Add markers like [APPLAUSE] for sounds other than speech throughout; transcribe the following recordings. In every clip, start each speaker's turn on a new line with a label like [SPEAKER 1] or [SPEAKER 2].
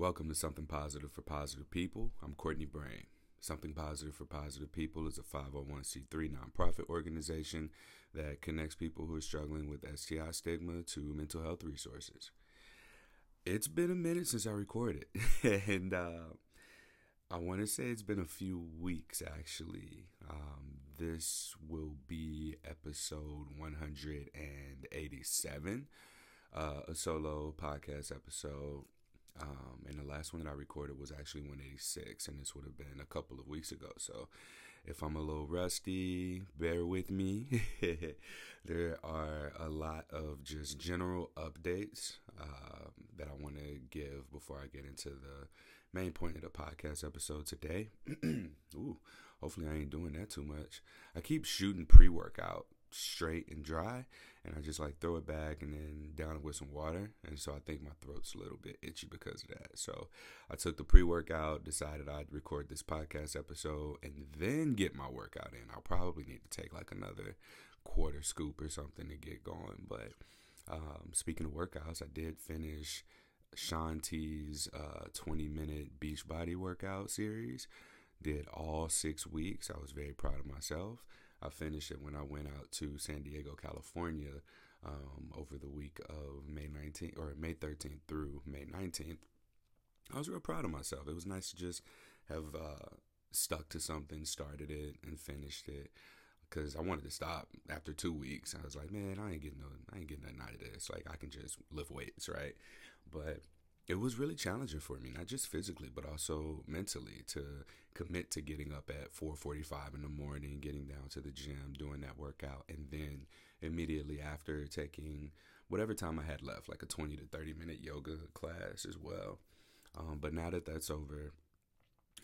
[SPEAKER 1] Welcome to Something Positive for Positive People. I'm Courtney Brame. Something Positive for Positive People is a 501c3 nonprofit organization that connects people who are struggling with STI stigma to mental health resources. It's been a minute since I recorded, [LAUGHS] and uh, I want to say it's been a few weeks actually. Um, this will be episode 187, uh, a solo podcast episode um, and the last one that I recorded was actually 186, and this would have been a couple of weeks ago. So if I'm a little rusty, bear with me. [LAUGHS] there are a lot of just general updates uh, that I want to give before I get into the main point of the podcast episode today. [CLEARS THROAT] Ooh, hopefully I ain't doing that too much. I keep shooting pre workout straight and dry, and I just like throw it back and then down it with some water. And so I think my throat's a little bit itchy because of that. So I took the pre workout, decided I'd record this podcast episode, and then get my workout in. I'll probably need to take like another quarter scoop or something to get going. But um, speaking of workouts, I did finish Shaun T's uh, 20 minute beach body workout series. Did all six weeks. I was very proud of myself. I finished it when I went out to San Diego, California, um, over the week of May 19th or May 13th through May 19th. I was real proud of myself. It was nice to just have uh, stuck to something, started it, and finished it. Because I wanted to stop after two weeks. I was like, man, I ain't getting no, I ain't getting nothing out of this. Like I can just lift weights, right? But it was really challenging for me, not just physically, but also mentally to commit to getting up at 4:45 in the morning, getting down to the gym, doing that workout, and then immediately after taking whatever time I had left, like a 20 to 30 minute yoga class as well. Um, but now that that's over,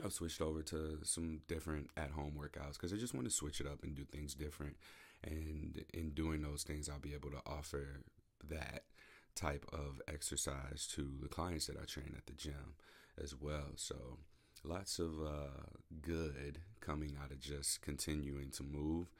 [SPEAKER 1] I've switched over to some different at home workouts because I just want to switch it up and do things different. And in doing those things, I'll be able to offer that type of exercise to the clients that I train at the gym as well. So lots of uh, good coming out of just continuing to move.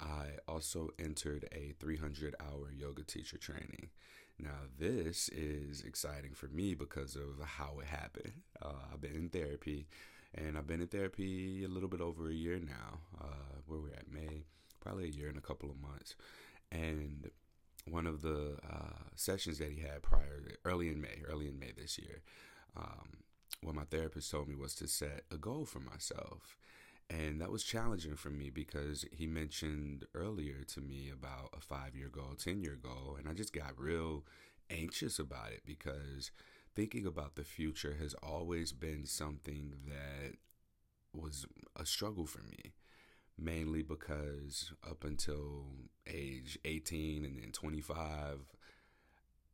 [SPEAKER 1] I also entered a 300 hour yoga teacher training. Now, this is exciting for me because of how it happened. Uh, I've been in therapy, and I've been in therapy a little bit over a year now. Uh, where we're at May, probably a year and a couple of months. And one of the uh, sessions that he had prior, early in May, early in May this year, um, what my therapist told me was to set a goal for myself. And that was challenging for me because he mentioned earlier to me about a five year goal, 10 year goal. And I just got real anxious about it because thinking about the future has always been something that was a struggle for me mainly because up until age 18 and then 25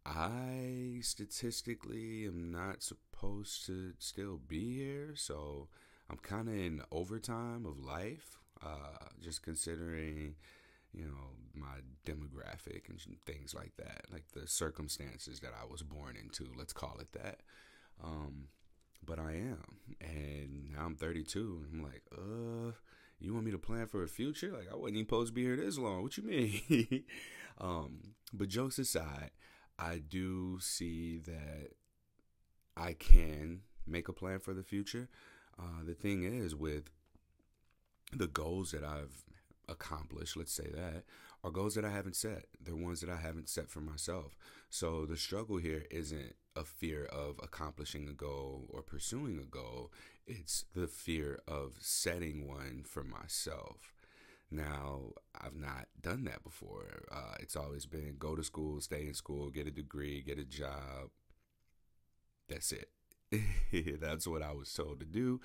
[SPEAKER 1] I statistically am not supposed to still be here, so I'm kind of in overtime of life, uh, just considering, you know, my demographic and things like that, like the circumstances that I was born into, let's call it that. Um, but I am, and now I'm 32, and I'm like, uh, you want me to plan for a future? Like I wasn't even supposed to be here this long. What you mean? [LAUGHS] um, but jokes aside, I do see that I can make a plan for the future. Uh, the thing is, with the goals that I've accomplished, let's say that, are goals that I haven't set. They're ones that I haven't set for myself. So the struggle here isn't a fear of accomplishing a goal or pursuing a goal, it's the fear of setting one for myself. Now, I've not done that before. Uh, it's always been go to school, stay in school, get a degree, get a job. That's it. [LAUGHS] That's what I was told to do.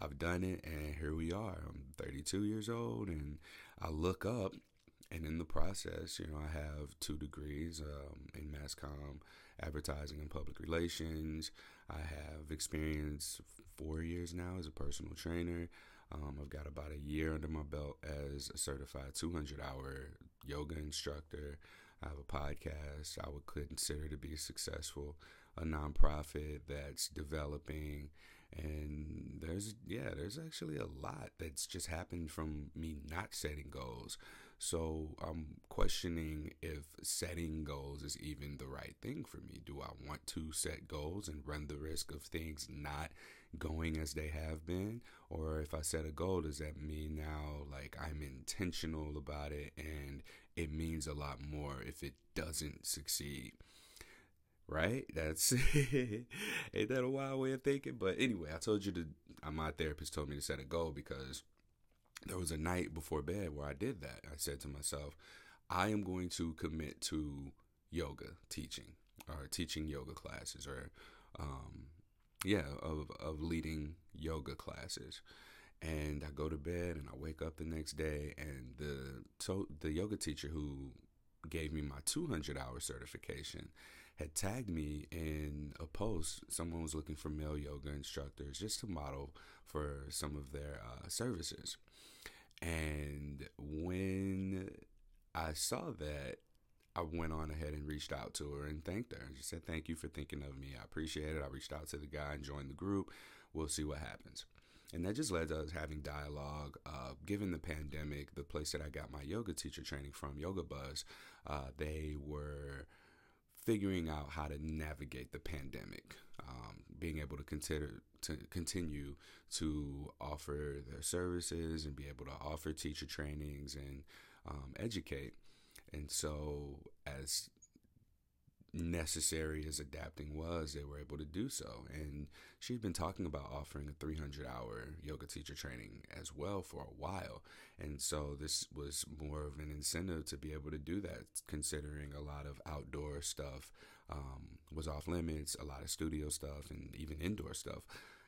[SPEAKER 1] I've done it, and here we are. I'm 32 years old, and I look up, and in the process, you know, I have two degrees um, in mass comm, advertising, and public relations. I have experience four years now as a personal trainer. Um, I've got about a year under my belt as a certified 200 hour yoga instructor. I have a podcast I would consider to be successful, a nonprofit that's developing. And there's, yeah, there's actually a lot that's just happened from me not setting goals. So I'm questioning if setting goals is even the right thing for me. Do I want to set goals and run the risk of things not going as they have been? Or if I set a goal, does that mean now like I'm intentional about it and it means a lot more if it doesn't succeed? Right? That's [LAUGHS] ain't that a wild way of thinking? But anyway, I told you to my therapist told me to set a goal because there was a night before bed where I did that. I said to myself, I am going to commit to yoga teaching or teaching yoga classes or, um, yeah, of, of leading yoga classes. And I go to bed and I wake up the next day and the the yoga teacher who gave me my 200 hour certification had tagged me in a post. Someone was looking for male yoga instructors just to model for some of their uh, services. And when I saw that, I went on ahead and reached out to her and thanked her. And she said, Thank you for thinking of me. I appreciate it. I reached out to the guy and joined the group. We'll see what happens. And that just led to us having dialogue. Uh, given the pandemic, the place that I got my yoga teacher training from, Yoga Buzz, uh, they were figuring out how to navigate the pandemic, um, being able to consider to continue to offer their services and be able to offer teacher trainings and um, educate. And so, as necessary as adapting was, they were able to do so. And she'd been talking about offering a 300 hour yoga teacher training as well for a while. And so this was more of an incentive to be able to do that, considering a lot of outdoor stuff um, was off limits, a lot of studio stuff, and even indoor stuff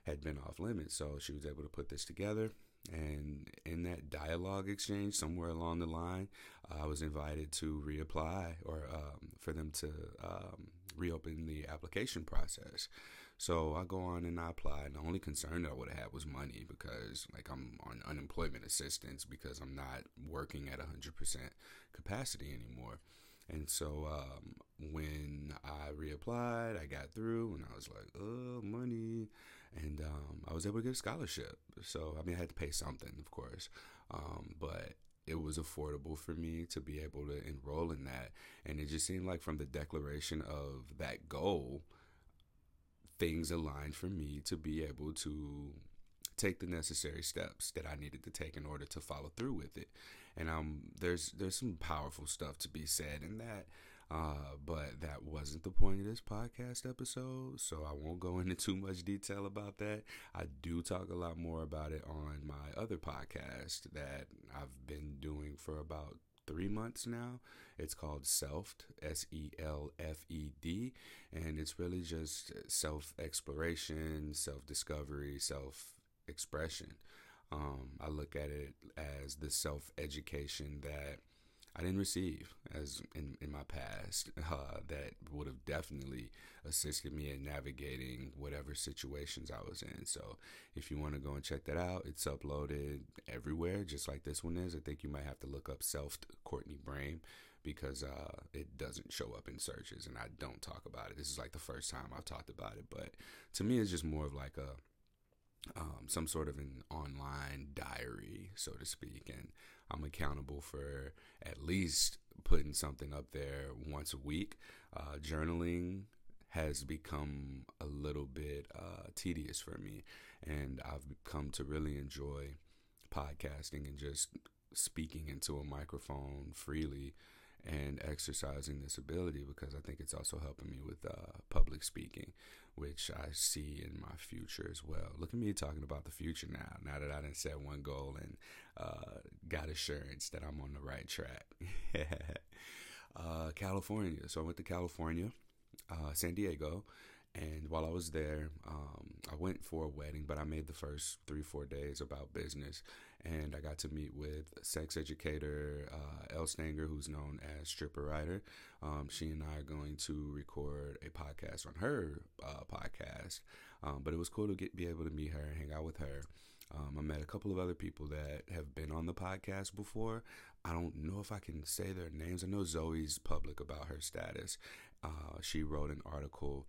[SPEAKER 1] had been off limits. So she was able to put this together. And in that dialogue exchange, somewhere along the line, I was invited to reapply or um, for them to um, reopen the application process. So I go on and I apply. And the only concern that I would have had was money because, like, I'm on unemployment assistance because I'm not working at 100% capacity anymore. And so um, when I reapplied, I got through and I was like, oh, money and um, I was able to get a scholarship. So I mean, I had to pay something, of course, um, but it was affordable for me to be able to enroll in that, and it just seemed like from the declaration of that goal, things aligned for me to be able to take the necessary steps that I needed to take in order to follow through with it. And um, there's there's some powerful stuff to be said in that. Uh, but that wasn't the point of this podcast episode, so I won't go [LAUGHS] into too much detail about that. I do talk a lot more about it on my other podcast that I've been doing for about three months now. It's called Selfed, S E L F E D, and it's really just self exploration, self discovery, self expression. Um, I look at it as the self education that I didn't receive as in, in my past uh, that would have definitely assisted me in navigating whatever situations I was in. So if you want to go and check that out, it's uploaded everywhere, just like this one is. I think you might have to look up self Courtney Brame because uh, it doesn't show up in searches and I don't talk about it. This is like the first time I've talked about it, but to me, it's just more of like a um, some sort of an online diary, so to speak, and I'm accountable for at least putting something up there once a week. Uh, journaling has become a little bit uh, tedious for me, and I've come to really enjoy podcasting and just speaking into a microphone freely and exercising this ability because I think it's also helping me with uh, public speaking, which I see in my future as well. Look at me talking about the future now, now that I didn't set one goal and uh, got assurance that I'm on the right track. [LAUGHS] uh, California. So I went to California, uh, San Diego, and while I was there, um, I went for a wedding, but I made the first three, four days about business. And I got to meet with sex educator uh, Elle Stanger, who's known as Stripper Writer. Um, she and I are going to record a podcast on her uh, podcast. Um, but it was cool to get be able to meet her, hang out with her. Um, I met a couple of other people that have been on the podcast before. I don't know if I can say their names. I know Zoe's public about her status. Uh, she wrote an article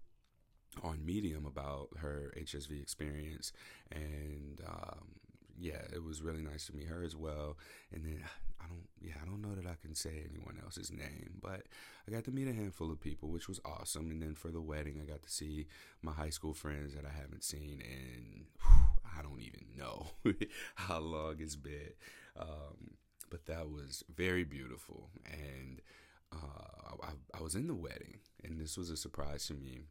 [SPEAKER 1] on Medium about her HSV experience, and um, yeah, it was really nice to meet her as well. And then I don't, yeah, I don't know that I can say anyone else's name, but I got to meet a handful of people, which was awesome. And then for the wedding, I got to see my high school friends that I haven't seen in, whew, I don't even know [LAUGHS] how long it's been. Um, but that was very beautiful. And uh, I, I was in the wedding, and this was a surprise to me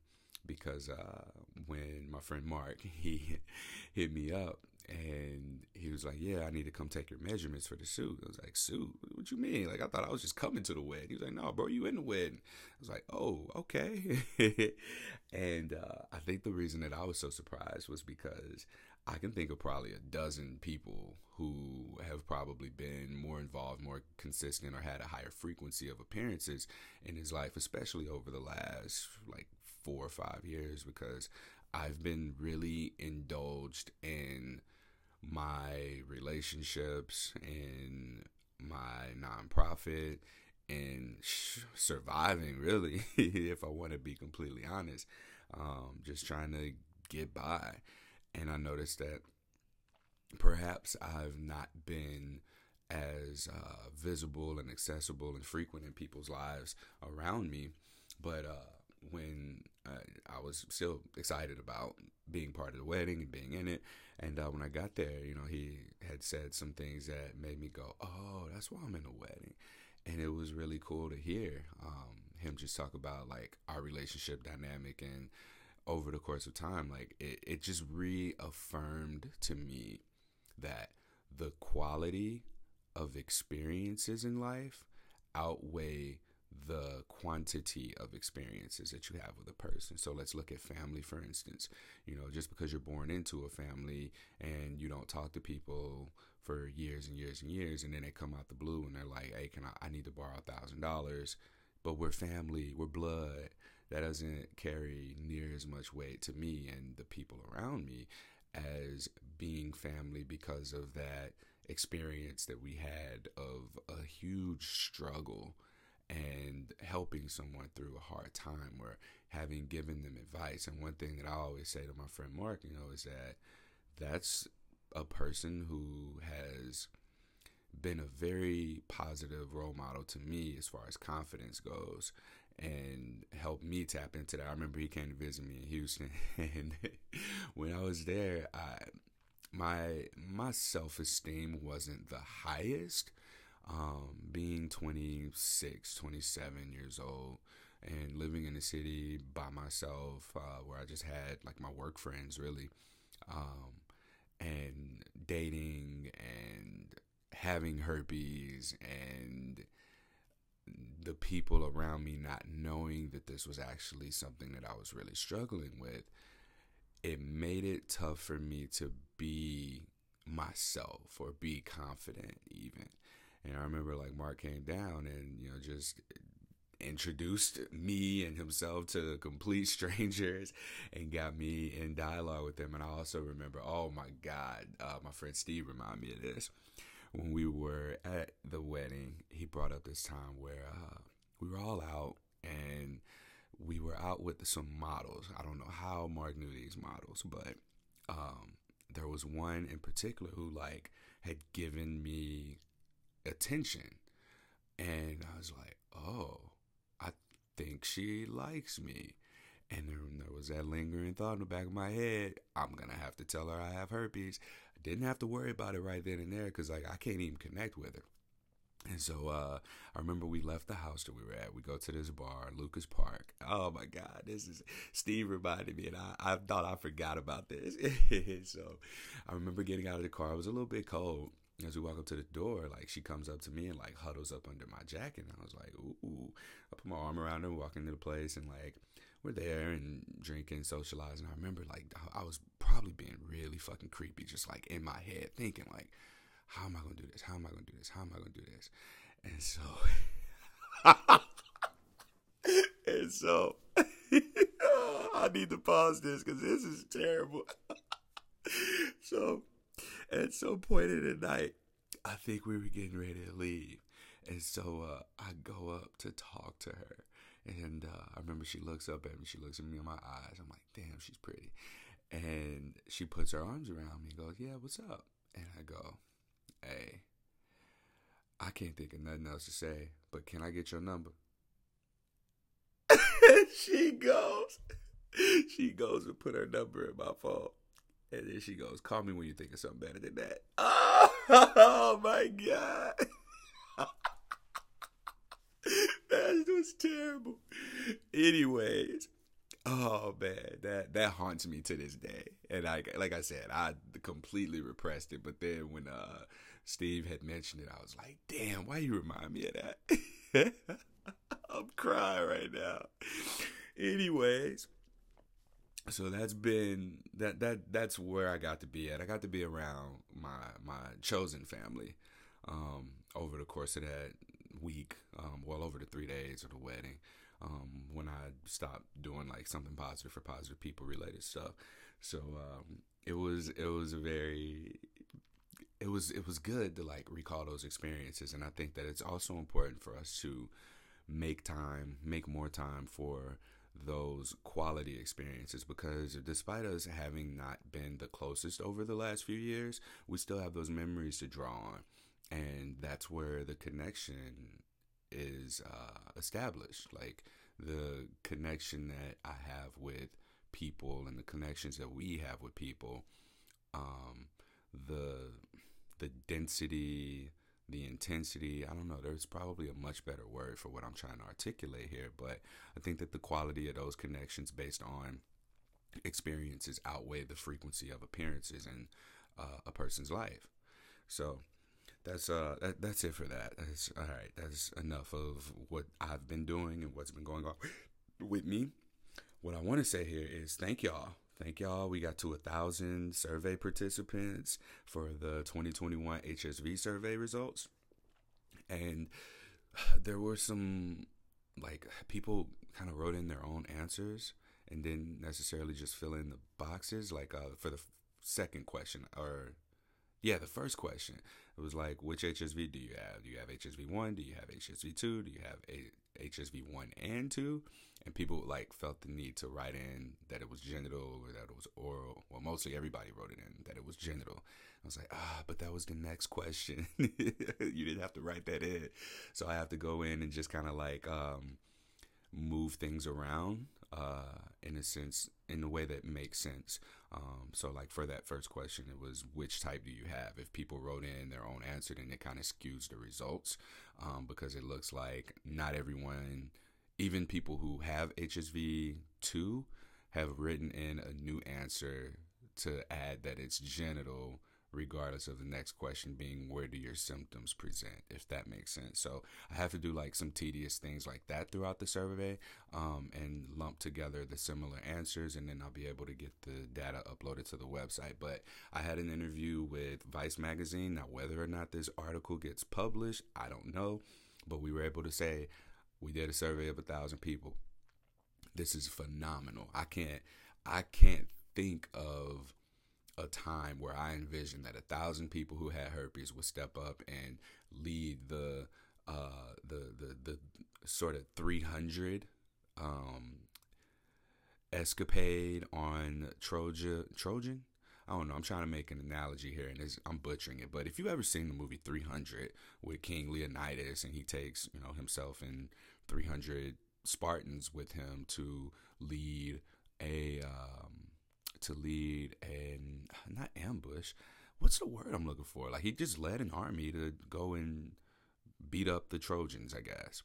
[SPEAKER 1] because uh, when my friend Mark [LAUGHS] he hit me up and he was like, "Yeah, I need to come take your measurements for the suit." I was like, "Suit? What you mean?" Like I thought I was just coming to the wedding. He was like, "No, bro, you in the wedding?" I was like, "Oh, okay." [LAUGHS] and uh, I think the reason that I was so surprised was because I can think of probably a dozen people who have probably been more involved, more consistent, or had a higher frequency of appearances in his life, especially over the last like four or five years, because I've been really indulged in my relationships and my nonprofit and surviving really [LAUGHS] if i want to be completely honest um, just trying to get by. And i noticed that perhaps i've not been as uh, visible and accessible and frequent in people's lives around me but uh, when uh, I was still excited about being part of the wedding and being in it. And uh, when I got there, you know, he had said some things that made me go, "Oh, that's why I'm in a wedding," and it was really cool to hear um, him just talk about like our relationship dynamic and over the course of time, like it, it just reaffirmed to me that the quality of experiences in life outweigh the quantity of experiences that you have with a person. So let's look at family, for instance. You know, just because you're born into a family and you don't talk to people for years and years and years, and then they come out the blue and they're like, "Hey, can I? I need to borrow a thousand dollars," but we're family, we're blood. That doesn't carry near as much weight to me and the people around me as being family because of that experience that we had of a huge struggle and helping someone through a hard time or having given them advice. And one thing that I always say to my friend Mark, you know, is that that's a person who has been a very positive role model to me as far as confidence goes and helped me tap into that. I remember he came to visit me in Houston [LAUGHS] and when I was there, I my my self-esteem wasn't the highest um, being 26, 27 years old and living in the city by myself, uh, where I just had like my work friends really, um, and dating and having herpes and the people around me not knowing that this was actually something that I was really struggling with, it made it tough for me to be myself or be confident even. And I remember like Mark came down and, you know, just introduced me and himself to complete [LAUGHS] strangers and got me in dialogue with them. And I also remember, oh my God, uh, my friend Steve reminded me of this. When we were at the wedding, he brought up this time where uh, we were all out and we were out with some models. I don't know how Mark knew these models, but um, there was one in particular who like had given me attention. And I was like, oh, I think she likes me. And then there was that lingering thought in the back of my head I'm going to have to tell her I have herpes. I didn't have to worry about it right then and there because, like, I can't even connect with her. And so uh, I remember we left the house that we were at. We go to this bar, Lucas Park. Oh my God, this is Steve reminded me, and I, I thought I forgot about this. [LAUGHS] so I remember getting out of the car. It was a little bit cold, as we walk up to the door, like she comes up to me and like huddles up under my jacket. And I was like, ooh, I put my arm around her, walk into the place, and like we're there and drinking, socializing. I remember like I was probably being really fucking creepy, just like in my head, thinking like, how am I gonna do this? How am I gonna do this? How am I gonna do this? And so, [LAUGHS] and so, [LAUGHS] I need to pause this because this is terrible. [LAUGHS] so at some point in the night, I think we were getting ready to leave. And so uh, I go up to talk to her. And uh, I remember she looks up at me. She looks at me in my eyes. I'm like, damn, she's pretty. And she puts her arms around me and goes, yeah, what's up? and I go, "Hey, I can't think of nothing else to say, but can I get your number?" [LAUGHS] she goes, she goes and put her number in my phone. And she goes, call me when you think of something better than that. Oh, [LAUGHS] oh my God. [LAUGHS] that was terrible. Anyways, oh man, that that haunts me to this day. And I like I said, I completely repressed it. But then when uh Steve had mentioned it, I was like, damn, why you remind me of that? [LAUGHS] I'm crying right now. Anyways, so that's been that that that's where I got to be at. I got to be around my my chosen family um, over the course of that week, um, well over the three days of the wedding. Um, when I stopped doing like something positive for positive people related stuff, so um, it was it was a very it was it was good to like recall those experiences, and I think that it's also important for us to make time, make more time for those quality experiences because despite us having not been the closest over the last few years, we still have those memories to draw on. And that's where the connection is uh, established. Like the connection that I have with people and the connections that we have with people, um, the the density, the intensity. I don't know. There's probably a much better word for what I'm trying to articulate here, but I think that the quality of those connections based on experiences outweigh the frequency of appearances in uh, a person's life. So that's uh that, that's it for that. That's all right. That's enough of what I've been doing and what's been going on with me. What I want to say here is thank y'all Thank y'all. We got to a thousand survey participants for the 2021 HSV survey results. And there were some, like, people kind of wrote in their own answers and didn't necessarily just fill in the boxes. Like, uh, for the second question, or yeah, the first question, it was like, which HSV do you have? Do you have HSV 1? Do you have HSV 2? Do you have a- HSV 1 and 2? and people like felt the need to write in that it was genital or that it was oral. Well, mostly everybody wrote it in that it was genital. I was like, ah, but that was the next question. [LAUGHS] you didn't have to write that in, so I have to go in and just kind of like um, move things around uh, in a sense, in a way that makes sense. Um, so, like for that first question, it was which type do you have? If people wrote in their own answer, then it kind of skews the results um, because it looks like not everyone even people who have HSV 2 have written in a new answer to add that it's genital regardless of the next question being where do your symptoms present if that makes sense so i have to do like some tedious things like that throughout the survey um, and lump together the similar answers and then i'll be able to get the data uploaded to the website but i had an interview with vice magazine now whether or not this article gets published i don't know but we were able to say we did a survey of a thousand people. This is phenomenal. I can't I can't think of a time where I envisioned that a thousand people who had herpes would step up and lead the uh, the the the sort of 300 um, escapade on Trojan Trojan. I don't know. I'm trying to make an analogy here, and I'm butchering it. But if you ever seen the movie 300 with King Leonidas, and he takes you know himself and 300 Spartans with him to lead a um, to lead and uh, not ambush. What's the word I'm looking for? Like he just led an army to go and beat up the Trojans, I guess.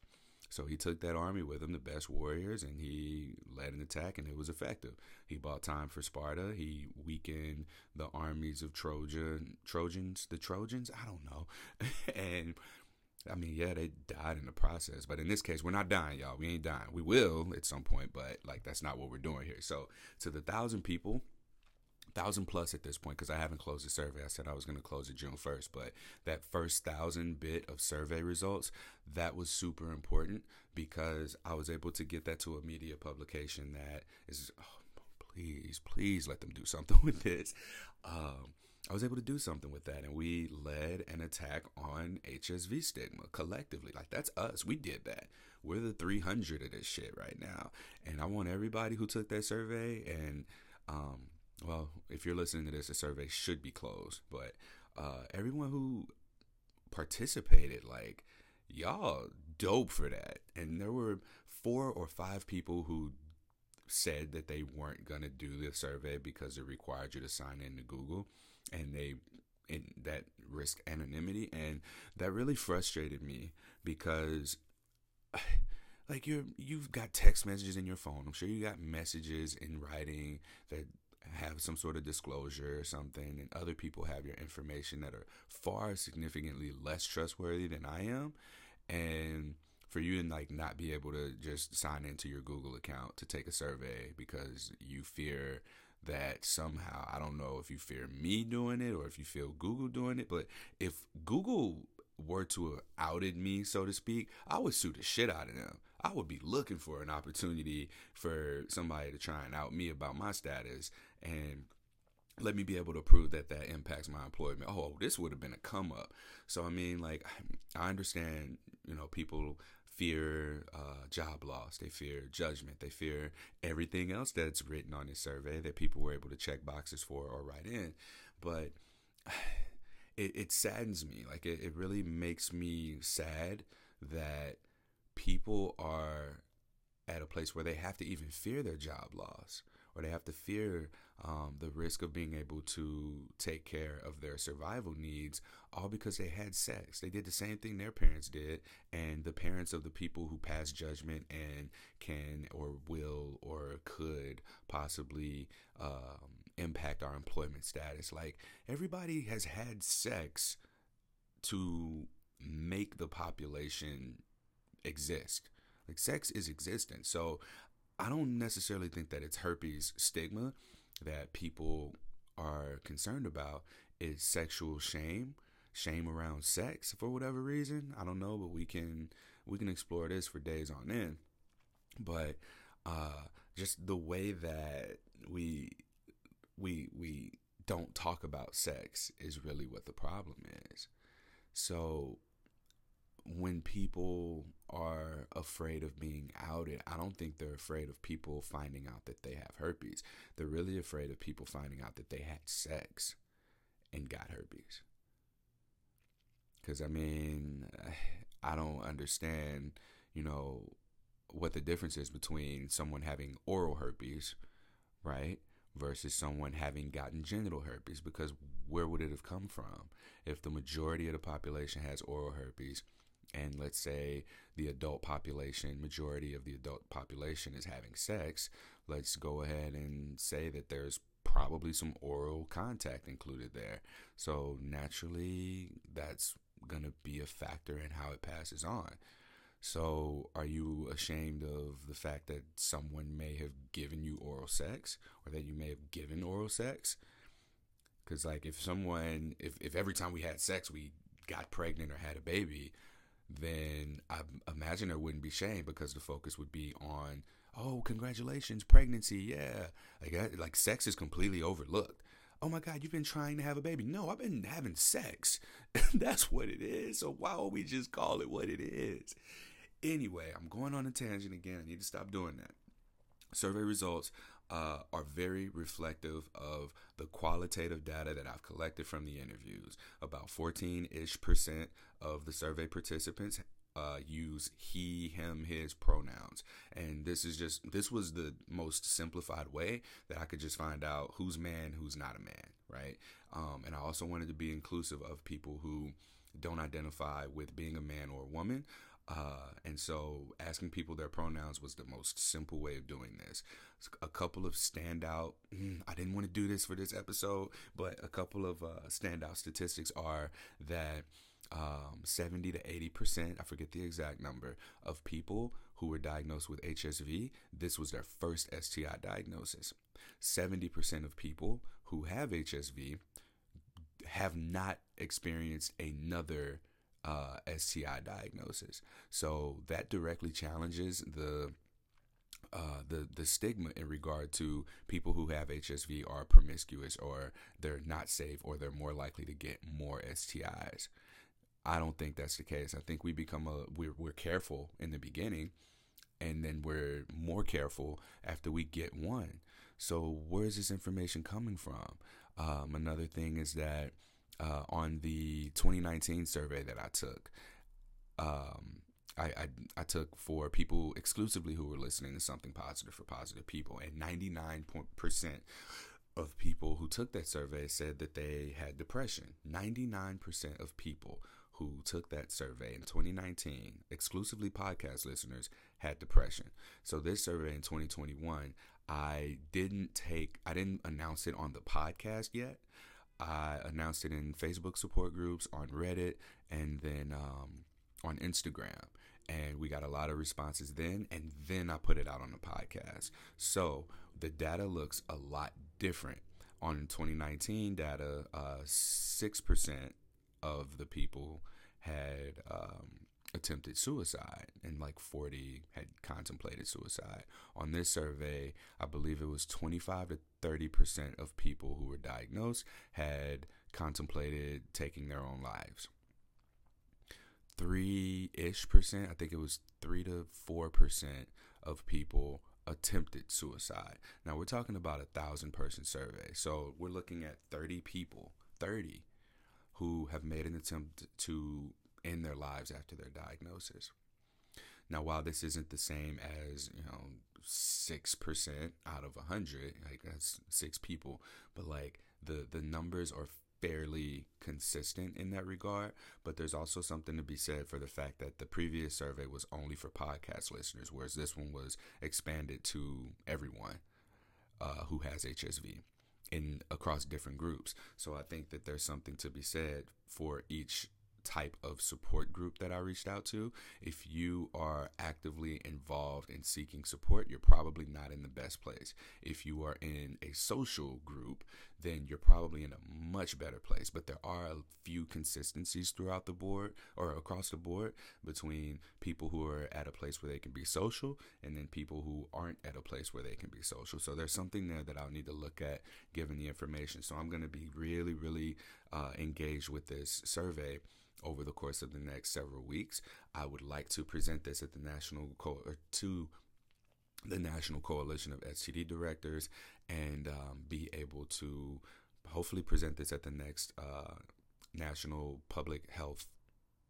[SPEAKER 1] So he took that army with him, the best warriors, and he led an attack, and it was effective. He bought time for Sparta. He weakened the armies of Trojan Trojans, the Trojans. I don't know, [LAUGHS] and I mean, yeah, they died in the process, but in this case, we're not dying, y'all. We ain't dying. We will at some point, but like that's not what we're doing here. So, to the thousand people, thousand plus at this point, because I haven't closed the survey. I said I was going to close it June first, but that first thousand bit of survey results that was super important because I was able to get that to a media publication that is. Oh, please, please let them do something [LAUGHS] with this. Um, I was able to do something with that. And we led an attack on HSV stigma collectively. Like, that's us. We did that. We're the 300 of this shit right now. And I want everybody who took that survey, and, um, well, if you're listening to this, the survey should be closed. But uh, everyone who participated, like y'all dope for that. And there were four or five people who said that they weren't gonna do the survey because it required you to sign in to Google, and they in that risk anonymity, and that really frustrated me because. [SIGHS] Like you're, you've got text messages in your phone. I'm sure you got messages in writing that have some sort of disclosure or something, and other people have your information that are far significantly less trustworthy than I am, and for you to like not be able to just sign into your Google account to take a survey because you fear that somehow I don't know if you fear me doing it or if you feel Google doing it, but if Google were to have outed me, so to speak, I would sue the shit out of them. I would be looking for an opportunity for somebody to try and out me about my status and let me be able to prove that that impacts my employment. Oh, this would have been a come up. So I mean, like, I understand, you know, people fear uh, job loss, they fear judgment, they fear everything else that's written on this survey that people were able to check boxes for or write in. But [SIGHS] it, it saddens me. Like, it, it really makes me sad that people are at a place where they have to even fear their job loss or they have to fear um, the risk of being able to take care of their survival needs, all because they had sex. They did the same thing their parents did, and the parents of the people who pass judgment and can or will or could possibly um, impact our employment status. Like everybody has had sex to make the population exist. Like sex is existent. So I don't necessarily think that it's herpes stigma that people are concerned about It's sexual shame, shame around sex for whatever reason. I don't know, but we can we can explore this for days on end. But uh, just the way that we we we don't talk about sex is really what the problem is. So when people are afraid of being outed, I don't think they're afraid of people finding out that they have herpes. They're really afraid of people finding out that they had sex and got herpes. Because, I mean, I don't understand, you know, what the difference is between someone having oral herpes, right? Versus someone having gotten genital herpes. Because where would it have come from? If the majority of the population has oral herpes, and let's say the adult population, majority of the adult population is having sex, let's go ahead and say that there's probably some oral contact included there. So naturally, that's going to be a factor in how it passes on. So, are you ashamed of the fact that someone may have given you oral sex or that you may have given oral sex? Because, like, if someone, if, if every time we had sex we got pregnant or had a baby, then I imagine there wouldn't be shame because the focus would be on, oh, congratulations, pregnancy, yeah. Like, like sex is completely overlooked. Oh my God, you've been trying to have a baby. No, I've been having sex. [LAUGHS] That's what it is. So why don't we just call it what it is? Anyway, I'm going on a tangent again. I need to stop doing that. Survey results uh, are very reflective of the qualitative data that I've collected from the interviews. About 14 ish percent of the survey participants uh, use he, him, his pronouns. And this is just, this was the most simplified way that I could just find out who's man, who's not a man, right? Um, and I also wanted to be inclusive of people who don't identify with being a man or a woman, uh, and so asking people their pronouns was the most simple way of doing this. A couple of standout, mm, I didn't want to do this for this episode, but a couple of uh, standout statistics are that um, 70 to 80%, I forget the exact number, of people who were diagnosed with HSV, this was their first STI diagnosis. 70% of people who have HSV have not experienced another uh, STI diagnosis. So that directly challenges the uh, the the stigma in regard to people who have HSV are promiscuous or they're not safe or they're more likely to get more STIs. I don't think that's the case. I think we become a we're we're careful in the beginning, and then we're more careful after we get one. So where is this information coming from? Um, another thing is that uh, on the 2019 survey that I took. Um, I, I, I took for people exclusively who were listening to something positive for positive people, and 99% of people who took that survey said that they had depression. 99% of people who took that survey in 2019, exclusively podcast listeners, had depression. So this survey in 2021, I didn't take, I didn't announce it on the podcast yet. I announced it in Facebook support groups, on Reddit, and then um, on Instagram. And we got a lot of responses then, and then I put it out on the podcast. So the data looks a lot different. On 2019 data, uh, 6% of the people had um, attempted suicide and like 40 had contemplated suicide. On this survey, I believe it was 25 to 30% of people who were diagnosed had contemplated taking their own lives. 3 ish percent, I think it was 3 to 4% of people attempted suicide. Now we're talking about a thousand person survey. So we're looking at 30 people, 30 who have made an attempt to end their lives after their diagnosis. Now, while this isn't the same as, you know, 6% out of 100, like that's six people, but like the, the numbers are fairly consistent in that regard. But there's also something to be said for the fact that the previous survey was only for podcast listeners, whereas this one was expanded to everyone uh, who has HSV in across different groups. So I think that there's something to be said for each type of support group that I reached out to. If you are actively involved in seeking support, you're probably not in the best place. If you are in a social group, then you're probably in a much better place. But there are a few consistencies throughout the board or across the board between people who are at a place where they can be social and then people who aren't at a place where they can be social. So there's something there that I'll need to look at given the information. So I'm going to be really, really uh, engaged with this survey over the course of the next several weeks. I would like to present this at the national co- or to the National Coalition of STD Directors and um, be able to hopefully present this at the next uh, National Public Health.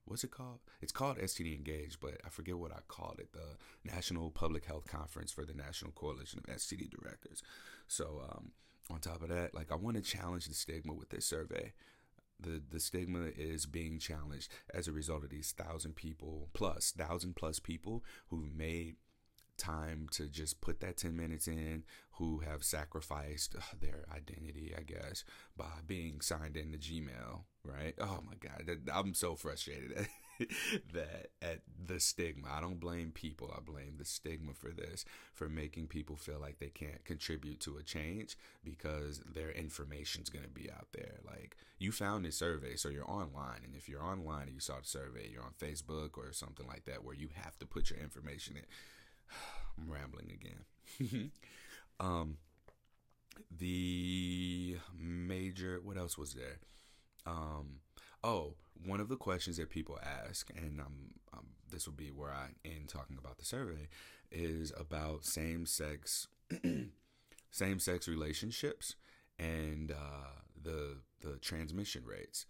[SPEAKER 1] What's it called? It's called STD Engage, but I forget what I called it. The National Public Health Conference for the National Coalition of STD Directors. So, um, on top of that, like I want to challenge the stigma with this survey the the stigma is being challenged as a result of these thousand people plus thousand plus people who've made time to just put that 10 minutes in who have sacrificed uh, their identity i guess by being signed into gmail right oh my god i'm so frustrated [LAUGHS] that at the stigma. I don't blame people. I blame the stigma for this, for making people feel like they can't contribute to a change because their information's going to be out there. Like you found this survey, so you're online. And if you're online and you saw the survey, you're on Facebook or something like that where you have to put your information in. I'm rambling again. [LAUGHS] um, the major, what else was there? Um, oh, one of the questions that people ask, and um, um, this will be where I end talking about the survey, is about same sex [CLEARS THROAT] same sex relationships and uh, the the transmission rates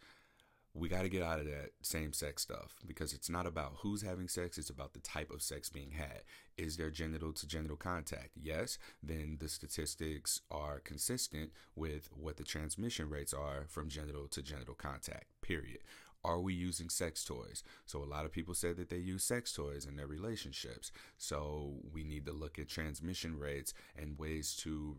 [SPEAKER 1] we got to get out of that same sex stuff because it's not about who's having sex, it's about the type of sex being had. Is there genital to genital contact? Yes, then the statistics are consistent with what the transmission rates are from genital to genital contact, period. Are we using sex toys? So, a lot of people say that they use sex toys in their relationships. So, we need to look at transmission rates and ways to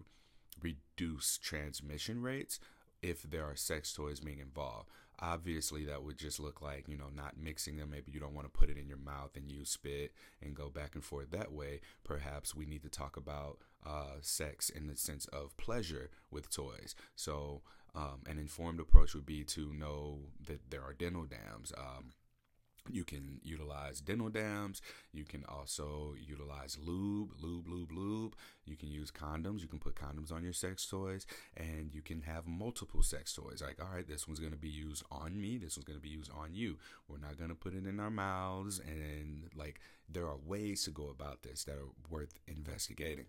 [SPEAKER 1] reduce transmission rates if there are sex toys being involved obviously that would just look like you know not mixing them. Maybe you don't want to put it in your mouth and you spit and go back and forth that way. Perhaps we need to talk about uh, sex in the sense of pleasure with toys. So um, an informed approach would be to know that there are dental dams um, you can utilize dental dams. You can also utilize lube, lube, lube, lube. You can use condoms. You can put condoms on your sex toys, and you can have multiple sex toys. Like, all right, this one's going to be used on me. This one's going to be used on you. We're not going to put it in our mouths. And like, there are ways to go about this that are worth investigating.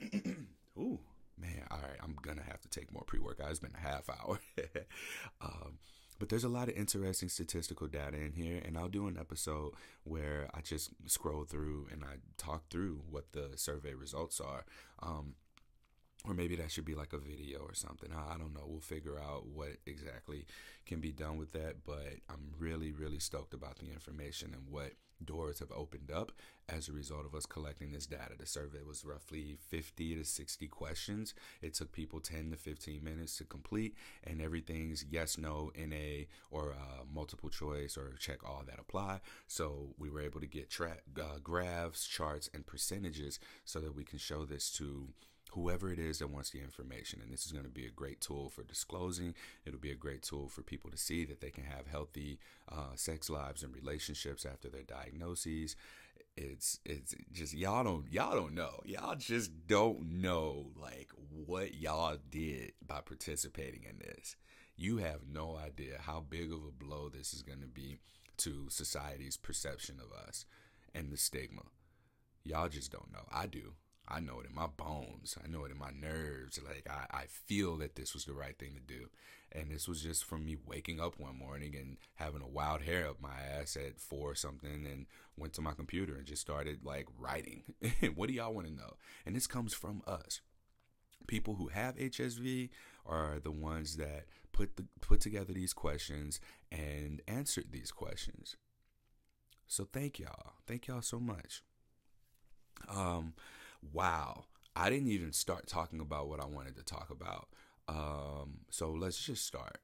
[SPEAKER 1] [CLEARS THROAT] Ooh, man. All right, I'm going to have to take more pre workout. It's been a half hour. [LAUGHS] um, but there's a lot of interesting statistical data in here, and I'll do an episode where I just scroll through and I talk through what the survey results are. Um, or maybe that should be like a video or something. I, don't know. We'll figure out what exactly can be done with that. But I'm really, really stoked about the information and what doors have opened up as a result of us collecting this data. The survey was roughly 50 to 60 questions. It took people 10 to 15 minutes to complete, and everything's yes, no, NA, or uh, multiple choice, or check all that apply. So we were able to get tra- uh, graphs, charts, and percentages so that we can show this to whoever it is that wants the information. And this is going to be a great tool for disclosing. It'll be a great tool for people to see that they can have healthy uh, sex lives and relationships after their diagnoses. It's it's just y'all don't y'all don't know y'all just don't know like what y'all did by participating in this. You have no idea how big of a blow this is going to be to society's perception of us and the stigma. Y'all just don't know. I do. I know it in my bones. I know it in my nerves. Like I, I feel that this was the right thing to do. And this was just from me waking up one morning and having a wild hair up my ass at four or something and went to my computer and just started like writing. [LAUGHS] what do y'all want to know? And this comes from us. People who have HSV are the ones that put the put together these questions and answered these questions. So thank y'all. Thank y'all so much. Um wow, I didn't even start talking about what I wanted to talk about. Um, so let's just start.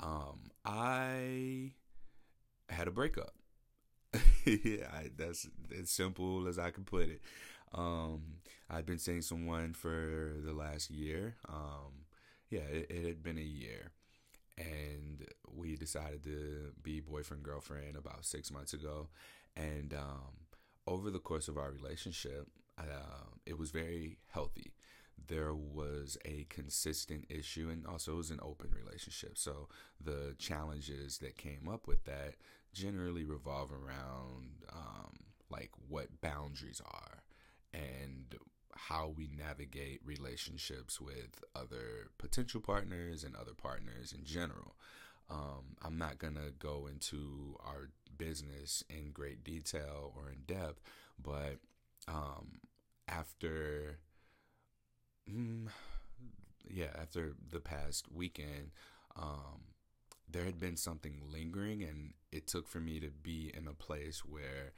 [SPEAKER 1] Um, I had a breakup. [LAUGHS] yeah, that's as simple as I can put it. Um, I've been seeing someone for the last year. Um, yeah, it, it had been a year, and we decided to be boyfriend girlfriend about six months ago. And um, over the course of our relationship, uh, it was very healthy. There was a consistent issue, and also it was an open relationship. So the challenges that came up with that generally revolve around um, like what boundaries are and how we navigate relationships with other potential partners and other partners in general. Um, I'm not going to go into our business in great detail or in depth, but um, after, mm, yeah, after the past weekend, um, there had been something lingering, and it took for me to be in a place where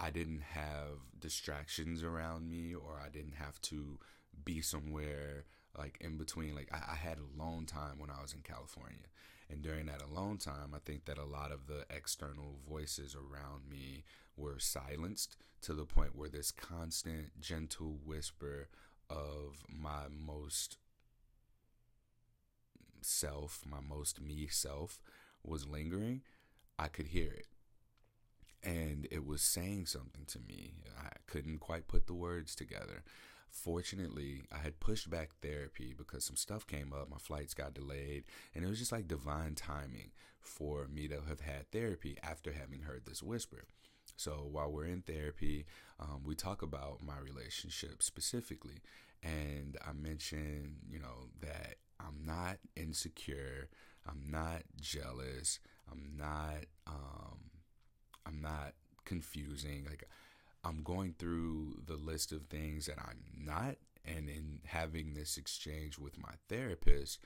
[SPEAKER 1] I didn't have distractions around me, or I didn't have to be somewhere like in between. Like I, I had alone time when I was in California. And during that alone time, I think that a lot of the external voices around me were silenced to the point where this constant, gentle whisper of my most self, my most me self, was lingering. I could hear it. And it was saying something to me. I couldn't quite put the words together. Fortunately, I had pushed back therapy because some stuff came up. My flights got delayed, and it was just like divine timing for me to have had therapy after having heard this whisper. So while we're in therapy, um, we talk about my relationship specifically. And I mentioned, you know, that I'm not insecure, I'm not jealous, I'm not, um, I'm not confusing. Like, I'm going through the list of things that I'm not. And in having this exchange with my therapist,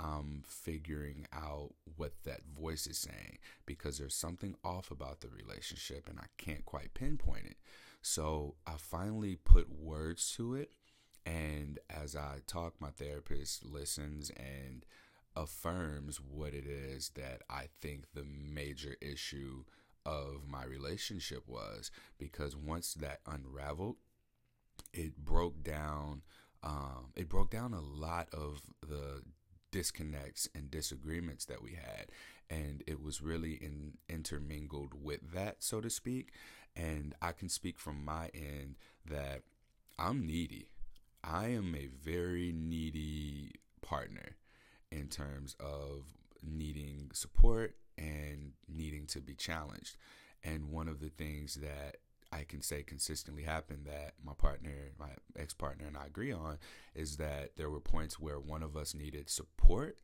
[SPEAKER 1] I'm figuring out what that voice is saying because there's something off about the relationship and I can't quite pinpoint it. So I finally put words to it. And as I talk, my therapist listens and affirms what it is that I think the major issue of my relationship was. Because once that unraveled, it broke down. Um, it broke down a lot of the disconnects and disagreements that we had. And it was really in, intermingled with that so to speak. And i can speak from my end that i'm needy. I am a very needy partner in terms of needing support and needing to be challenged. And one of the things that I can say consistently happened that my partner, my ex partner, and I agree on is that there were points where one of us needed support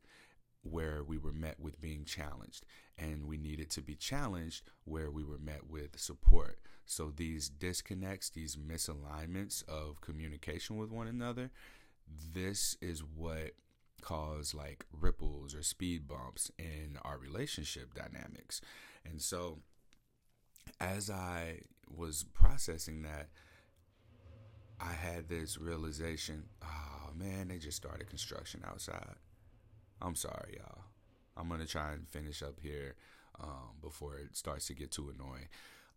[SPEAKER 1] where we were met with being challenged, and we needed to be challenged where we were met with support. So these disconnects, these misalignments of communication with one another, this is what cause like ripples or speed bumps in our relationship dynamics. And so as I was processing that, I had this realization oh man, they just started construction outside. I'm sorry, y'all. I'm going to try and finish up here um, before it starts to get too annoying.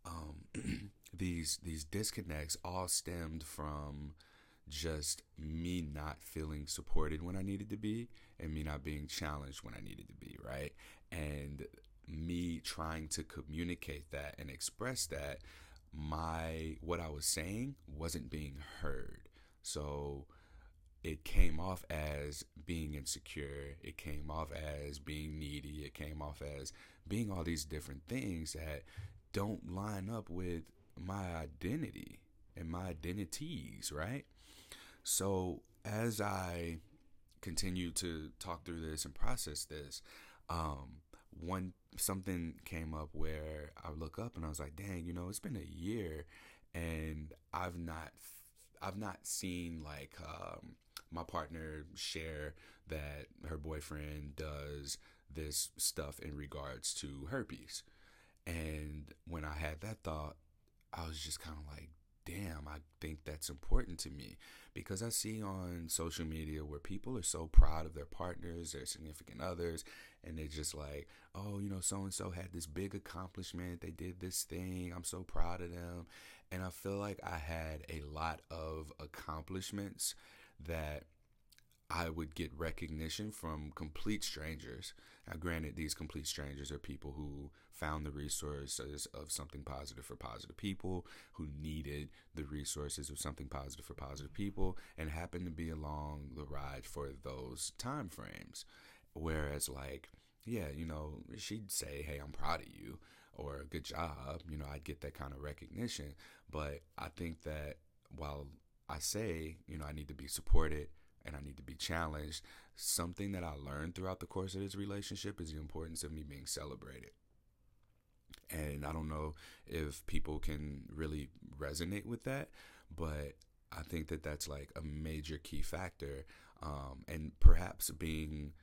[SPEAKER 1] Um, [CLEARS THROAT] these these disconnects all stemmed from just me not feeling supported when I needed to be and me not being challenged when I needed to be, right? And me trying to communicate that and express that my what I was saying wasn't being heard. So it came off as being insecure. It came off as being needy. It came off as being all these different things that don't line up with my identity and my identities, right? So as I continue to talk through this and process this, um, one something came up where I look up and I was like, dang, you know, it's been a year and I've not I've not seen like um, my partner share that her boyfriend does this stuff in regards to herpes. And when I had that thought, I was just kind of like, damn, I think that's important to me because I see on social media where people are so proud of their partners, their significant others, and they're just like, oh, you know, so and so had this big accomplishment. They did this thing. I'm so proud of them. And I feel like I had a lot of accomplishments that I would get recognition from complete strangers. Now, granted, these complete strangers are people who found the resources of something positive for positive people, who needed the resources of something positive for positive people, and happened to be along the ride for those time frames. Whereas, like, yeah, you know, she'd say, Hey, I'm proud of you, or good job. You know, I'd get that kind of recognition. But I think that while I say, you know, I need to be supported and I need to be challenged, something that I learned throughout the course of this relationship is the importance of me being celebrated. And I don't know if people can really resonate with that, but I think that that's like a major key factor. Um, and perhaps being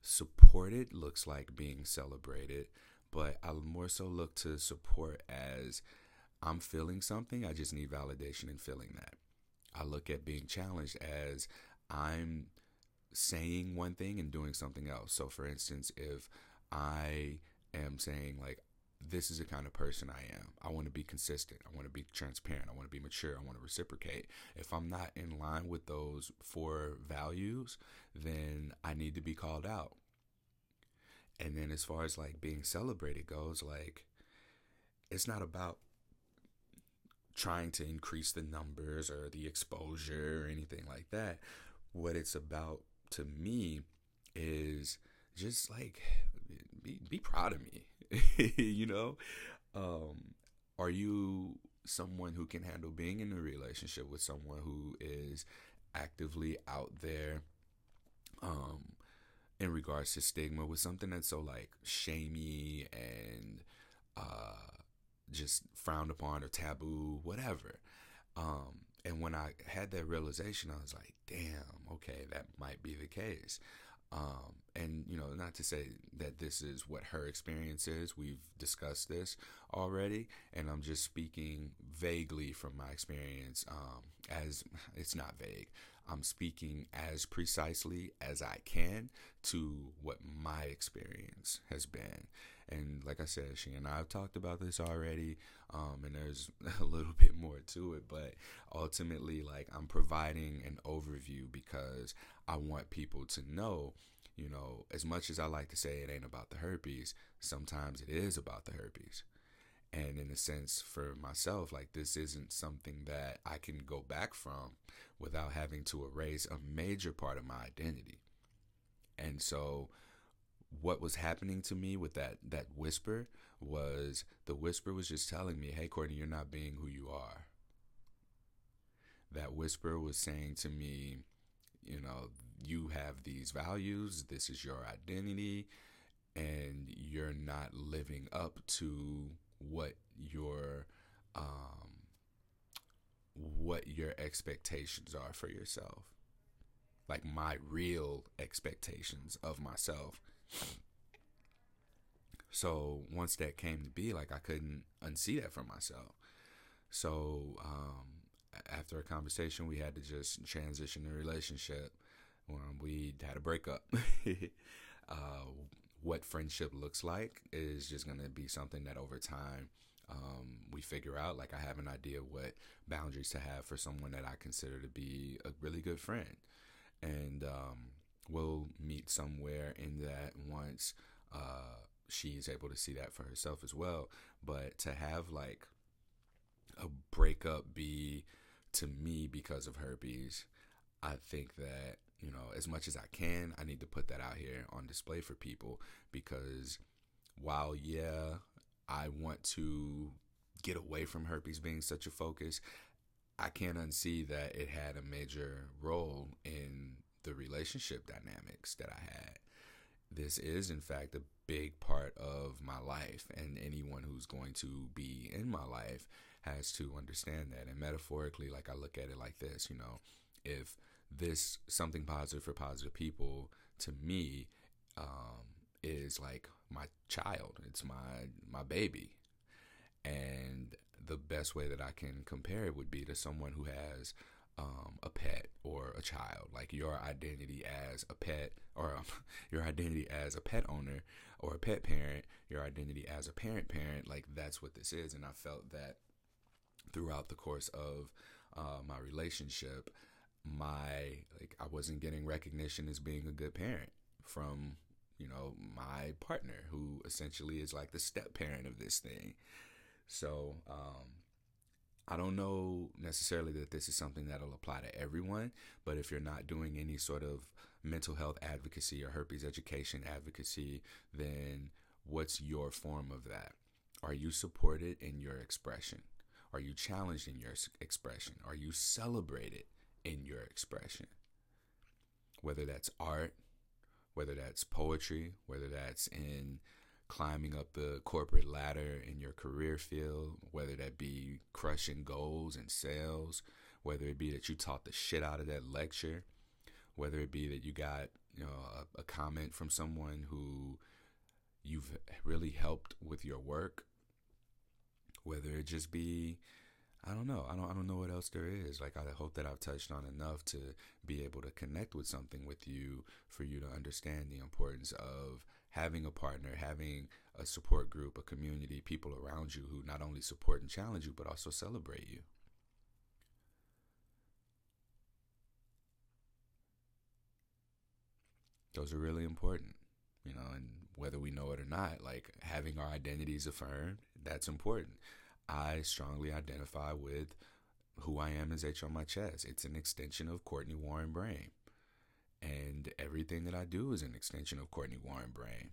[SPEAKER 1] supported looks like being celebrated, but I more so look to support as I'm feeling something, I just need validation in feeling that. I look at being challenged as I'm saying one thing and doing something else. So, for instance, if I am saying, like, this is the kind of person I am. I want to be consistent. I want to be transparent. I want to be mature. I want to reciprocate. If I'm not in line with those four values, then I need to be called out. And then as far as like being celebrated goes, like it's not about trying to increase the numbers or the exposure or anything like that. What it's about to me is just like be be proud of me. [LAUGHS] you know? Um are you someone who can handle being in a relationship with someone who is actively out there um in regards to stigma with something that's so like shamey and uh just frowned upon or taboo, whatever. Um, and when I had that realization, I was like, damn, okay, that might be the case. Um, and you know, not to say that this is what her experience is. We've discussed this already, and I'm just speaking vaguely from my experience. Um, as it's not vague, I'm speaking as precisely as I can to what my experience has been. And like I said, she and I have talked about this already, um, and there's [LAUGHS] a little bit more to it, but ultimately, like I'm providing an overview because I want people to know, you know, as much as I like to say it ain't about the herpes, sometimes it is about the herpes. And in a sense, for myself, like this isn't something that I can go back from without having to erase a major part of my identity. And so, what was happening to me with that that whisper was the whisper was just telling me, "Hey, Courtney, you're not being who you are." That whisper was saying to me, you know, you have these values, this is your identity, and you're not living up to what your um, what your expectations are for yourself. Like my real expectations of myself. So once that came to be, like I couldn't unsee that from myself. So um, after a conversation, we had to just transition the relationship. Um, we had a breakup. [LAUGHS] uh, what friendship looks like is just going to be something that over time um, we figure out. Like, I have an idea what boundaries to have for someone that I consider to be a really good friend. And um, we'll meet somewhere in that once uh, she's able to see that for herself as well. But to have like a breakup be to me because of herpes, I think that you know, as much as I can, I need to put that out here on display for people because while, yeah, I want to get away from herpes being such a focus, I can't unsee that it had a major role in the relationship dynamics that I had. This is, in fact, a big part of my life, and anyone who's going to be in my life has to understand that. And metaphorically, like I look at it like this, you know, if this something positive for positive people to me um, is like my child. It's my my baby, and the best way that I can compare it would be to someone who has um, a pet or a child. Like your identity as a pet, or um, [LAUGHS] your identity as a pet owner or a pet parent, your identity as a parent parent. Like that's what this is, and I felt that throughout the course of uh, my relationship my like I wasn't getting recognition as being a good parent from you know my partner who essentially is like the step parent of this thing. So um, I don't know necessarily that this is something that'll apply to everyone, but if you're not doing any sort of mental health advocacy or herpes education advocacy, then what's your form of that? Are you supported in your expression? Are you challenged in your expression? Are you celebrated? in your expression. Whether that's art, whether that's poetry, whether that's in climbing up the corporate ladder in your career field, whether that be crushing goals and sales, whether it be that you taught the shit out of that lecture, whether it be that you got you know a, a comment from someone who you've really helped with your work, whether it just be I don't know. I don't I don't know what else there is. Like I hope that I've touched on enough to be able to connect with something with you for you to understand the importance of having a partner, having a support group, a community, people around you who not only support and challenge you but also celebrate you. Those are really important, you know, and whether we know it or not, like having our identities affirmed, that's important. I strongly identify with who I am as H on my chest. It's an extension of Courtney Warren Brame. And everything that I do is an extension of Courtney Warren Brame.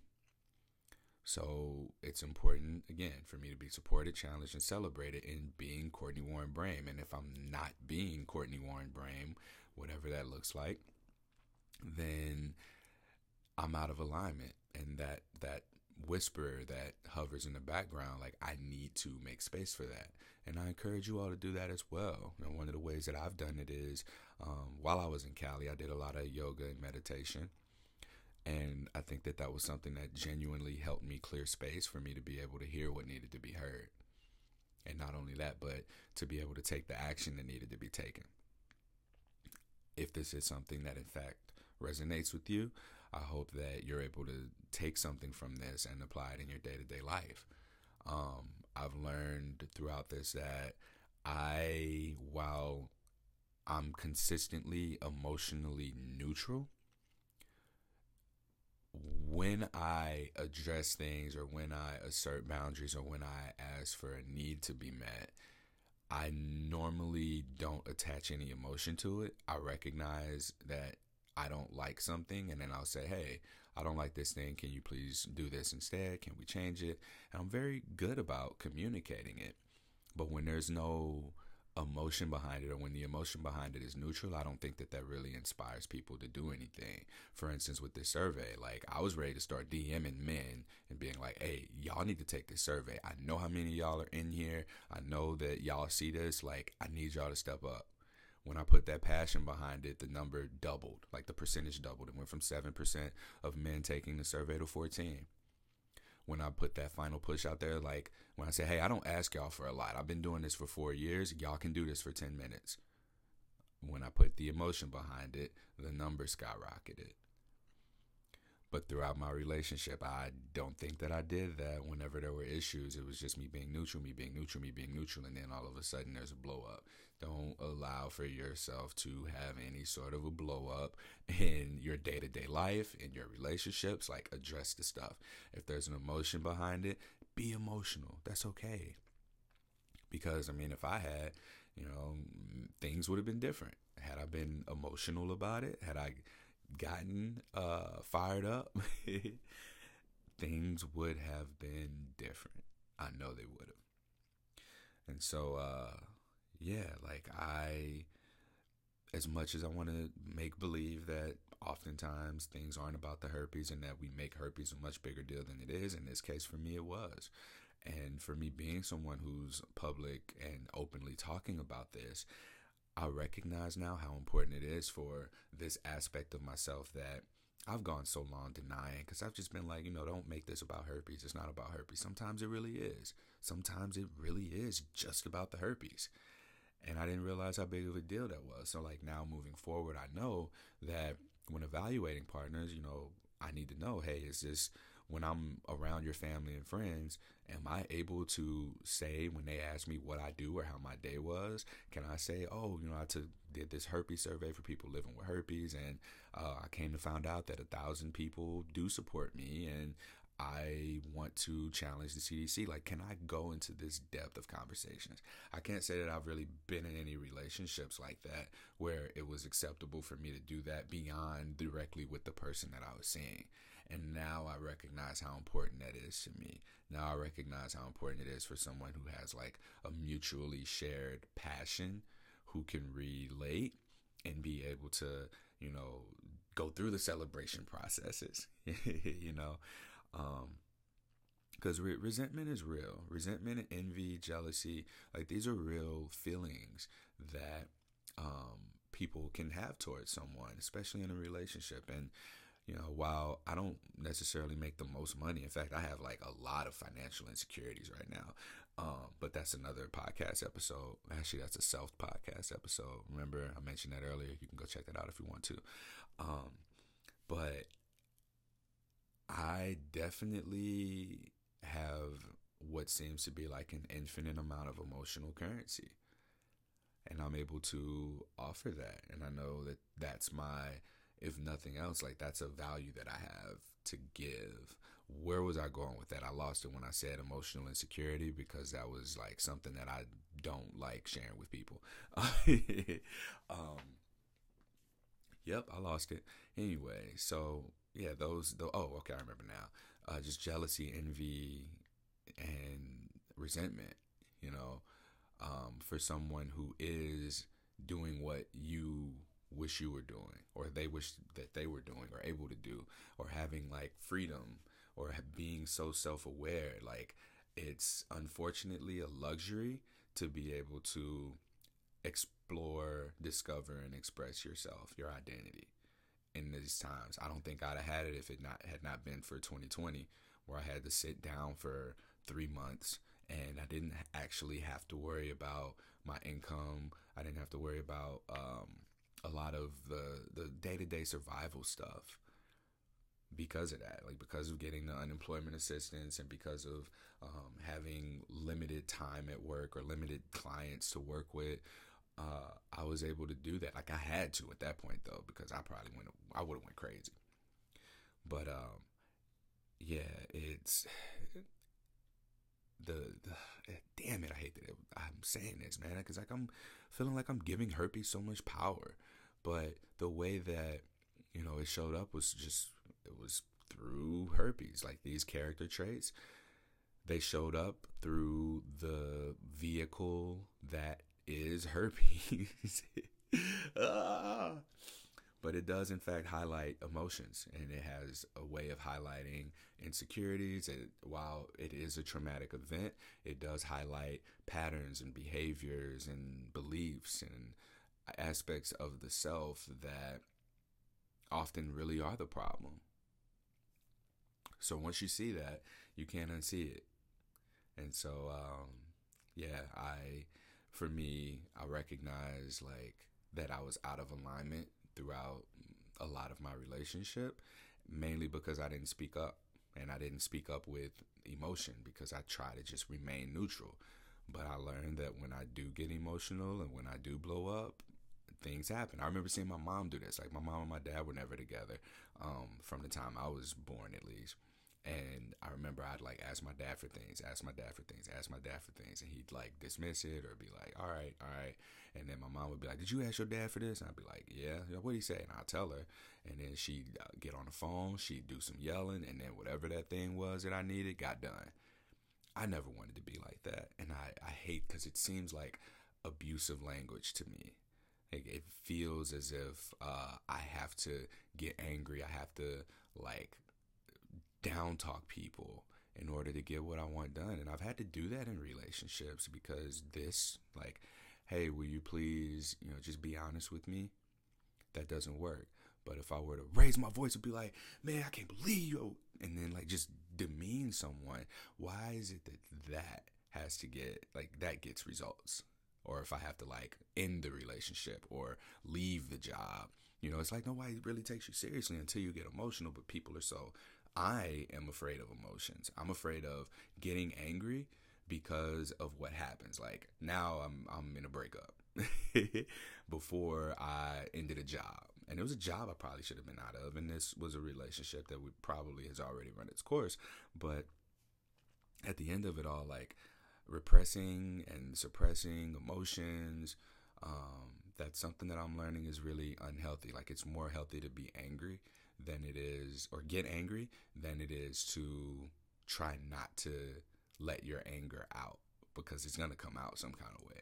[SPEAKER 1] So it's important, again, for me to be supported, challenged, and celebrated in being Courtney Warren Brame. And if I'm not being Courtney Warren Brame, whatever that looks like, then I'm out of alignment. And that that whisper that hovers in the background like i need to make space for that. And i encourage you all to do that as well. Know, one of the ways that i've done it is um, while i was in cali i did a lot of yoga and meditation. And i think that that was something that genuinely helped me clear space for me to be able to hear what needed to be heard. And not only that but to be able to take the action that needed to be taken. If this is something that in fact resonates with you I hope that you're able to take something from this and apply it in your day to day life. Um, I've learned throughout this that I, while I'm consistently emotionally neutral, when I address things or when I assert boundaries or when I ask for a need to be met, I normally don't attach any emotion to it. I recognize that I don't like something, and then I'll say, hey, I don't like this thing. Can you please do this instead? Can we change it? And I'm very good about communicating it. But when there's no emotion behind it or when the emotion behind it is neutral, I don't think that that really inspires people to do anything. For instance, with this survey, like I was ready to start DMing men and being like, hey, y'all need to take this survey. I know how many y'all are in here. I know that y'all see this. Like, I need y'all to step up. When I put that passion behind it, the number doubled, like the percentage doubled. It went from 7% of men taking the survey to 14 when I put that final push out there. Like when I say, hey, I don't ask y'all for a lot. I've been doing this for four years. Y'all can do this for 10 minutes. When I put the emotion behind it, the number skyrocketed. But throughout my relationship, I don't think that I did that. Whenever there were issues, it was just me being neutral, me being neutral, me being neutral, and then all of a sudden there's a blow up. Don't allow for yourself to have any sort of a blow up in your day to day life, in your relationships. Like, address the stuff. If there's an emotion behind it, be emotional. That's okay. Because, I mean, if I had, you know, things would have been different. Had I been emotional about it, had I gotten uh, fired up, [LAUGHS] things would have been different. I know they would have. And so, uh, yeah, like I, as much as I want to make believe that oftentimes things aren't about the herpes and that we make herpes a much bigger deal than it is, in this case, for me, it was. And for me being someone who's public and openly talking about this, I recognize now how important it is for this aspect of myself that I've gone so long denying because I've just been like, you know, don't make this about herpes. It's not about herpes. Sometimes it really is. Sometimes it really is just about the herpes. And I didn't realize how big of a deal that was. So, like, now moving forward, I know that when evaluating partners, you know, I need to know hey, is this when I'm around your family and friends, am I able to say when they ask me what I do or how my day was? Can I say, oh, you know, I took did this herpes survey for people living with herpes, and uh, I came to find out that a thousand people do support me, and I want to challenge the CDC. Like, can I go into this depth of conversations? I can't say that I've really been in any relationships like that where it was acceptable for me to do that beyond directly with the person that I was seeing. And now I recognize how important that is to me. Now I recognize how important it is for someone who has like a mutually shared passion, who can relate and be able to, you know, go through the celebration processes, [LAUGHS] you know. Um, because re- resentment is real. Resentment, envy, jealousy, like these are real feelings that um, people can have towards someone, especially in a relationship. And you know, while I don't necessarily make the most money, in fact, I have like a lot of financial insecurities right now. Um, but that's another podcast episode. Actually, that's a self podcast episode. Remember, I mentioned that earlier. You can go check that out if you want to. Um, but I definitely have what seems to be like an infinite amount of emotional currency. And I'm able to offer that. And I know that that's my if nothing else, like that's a value that I have to give. Where was I going with that? I lost it when I said emotional insecurity because that was like something that I don't like sharing with people. [LAUGHS] um, yep, I lost it. Anyway, so yeah, those, the, oh, okay, I remember now. Uh, just jealousy, envy, and resentment, you know, um, for someone who is doing what you wish you were doing or they wish that they were doing or able to do or having like freedom or being so self-aware like it's unfortunately a luxury to be able to explore discover and express yourself your identity in these times i don't think i'd have had it if it not had not been for 2020 where i had to sit down for three months and i didn't actually have to worry about my income i didn't have to worry about um, a lot of the the day to day survival stuff because of that, like because of getting the unemployment assistance and because of um, having limited time at work or limited clients to work with. Uh, I was able to do that. Like I had to at that point though, because I probably went, I would have went crazy. But um, yeah, it's the, the damn it. I hate that I'm saying this, man, because like I'm feeling like I'm giving herpes so much power but the way that you know it showed up was just it was through herpes like these character traits they showed up through the vehicle that is herpes. [LAUGHS] ah. But it does, in fact, highlight emotions, and it has a way of highlighting insecurities. And while it is a traumatic event, it does highlight patterns and behaviors and beliefs and aspects of the self that often really are the problem. So once you see that, you can't unsee it. And so, um, yeah, I, for me, I recognize like that I was out of alignment throughout a lot of my relationship, mainly because I didn't speak up and I didn't speak up with emotion because I try to just remain neutral. But I learned that when I do get emotional and when I do blow up, things happen. I remember seeing my mom do this. Like my mom and my dad were never together um, from the time I was born, at least. And I remember I'd like ask my dad for things, ask my dad for things, ask my dad for things, and he'd like dismiss it or be like, "All right, all right." And then my mom would be like, "Did you ask your dad for this?" And I'd be like, "Yeah." What did he say? And I'll tell her, and then she'd uh, get on the phone, she'd do some yelling, and then whatever that thing was that I needed got done. I never wanted to be like that, and I I hate because it seems like abusive language to me. Like it feels as if uh, I have to get angry. I have to like down talk people in order to get what I want done. And I've had to do that in relationships because this, like, hey, will you please, you know, just be honest with me? That doesn't work. But if I were to raise my voice and be like, man, I can't believe you, and then like just demean someone, why is it that that has to get, like, that gets results? Or if I have to like end the relationship or leave the job, you know, it's like nobody really takes you seriously until you get emotional, but people are so I am afraid of emotions. I'm afraid of getting angry because of what happens. Like now I'm I'm in a breakup. [LAUGHS] Before I ended a job. And it was a job I probably should have been out of. And this was a relationship that would probably has already run its course. But at the end of it all, like repressing and suppressing emotions, um, that's something that I'm learning is really unhealthy. Like it's more healthy to be angry than it is, or get angry than it is to try not to let your anger out because it's going to come out some kind of way.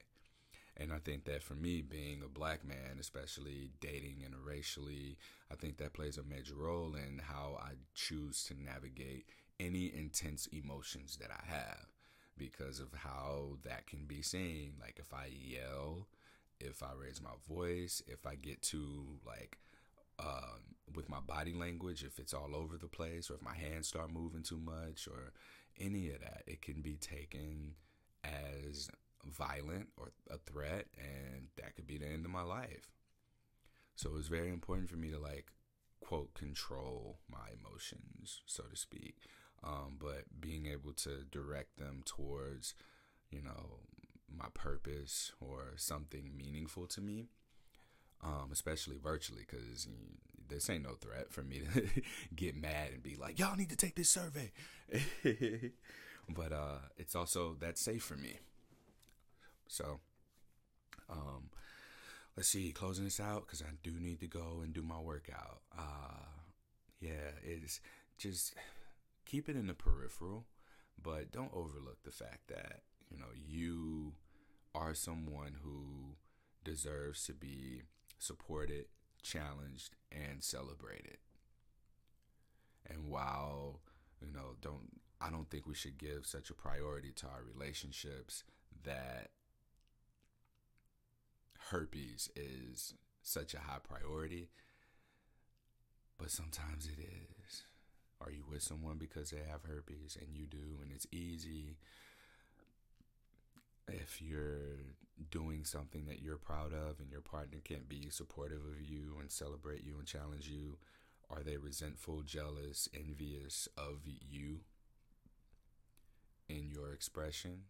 [SPEAKER 1] And I think that for me, being a black man, especially dating interracially, I think that plays a major role in how I choose to navigate any intense emotions that I have because of how that can be seen. Like if I yell, if I raise my voice, if I get too like um, with my body language, if it's all over the place, or if my hands start moving too much, or any of that, it can be taken as violent or a threat, and that could be the end of my life. So it was very important for me to like quote control my emotions, so to speak, um, but being able to direct them towards, you know, my purpose or something meaningful to me um, especially virtually, because you know, this ain't no threat for me to [LAUGHS] get mad and be like, y'all need to take this survey. [LAUGHS] but uh, it's also that's safe for me. So, um, let's see, closing this out because I do need to go and do my workout. Uh, yeah, it's just keep it in the peripheral, but don't overlook the fact that you know you are someone who deserves to be supported, challenged, and celebrated. And while, you know, don't I don't think we should give such a priority to our relationships that herpes is such a high priority, but sometimes it is. Are you with someone because they have herpes and you do, and it's easy? If you're doing something that you're proud of and your partner can't be supportive of you and celebrate you and challenge you, are they resentful, jealous, envious of you in your expression?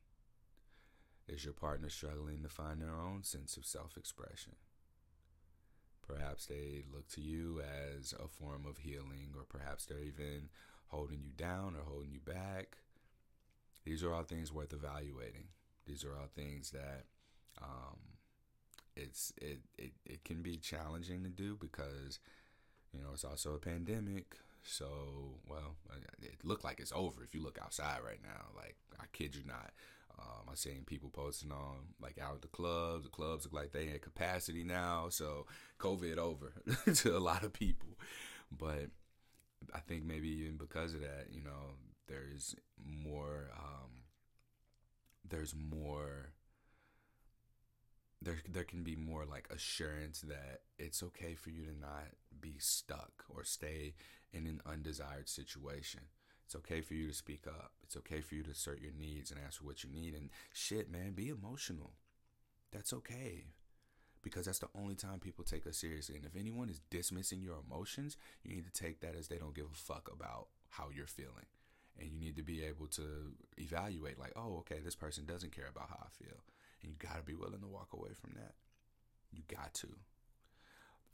[SPEAKER 1] Is your partner struggling to find their own sense of self expression? Perhaps they look to you as a form of healing, or perhaps they're even holding you down or holding you back. These are all things worth evaluating. These are all things that um, it's it, it it can be challenging to do because you know it's also a pandemic. So, well, it looked like it's over if you look outside right now. Like, I kid you not. Um, I'm seeing people posting on like out at the clubs. The clubs look like they in capacity now. So COVID over [LAUGHS] to a lot of people. But I think maybe even because of that, you know, there's more. Um, there's more. There, there can be more like assurance that it's okay for you to not be stuck or stay in an undesired situation. It's okay for you to speak up. It's okay for you to assert your needs and ask for what you need. And shit, man, be emotional. That's okay. Because that's the only time people take us seriously. And if anyone is dismissing your emotions, you need to take that as they don't give a fuck about how you're feeling. And you need to be able to evaluate, like, oh, okay, this person doesn't care about how I feel. And you got to be willing to walk away from that. You got to.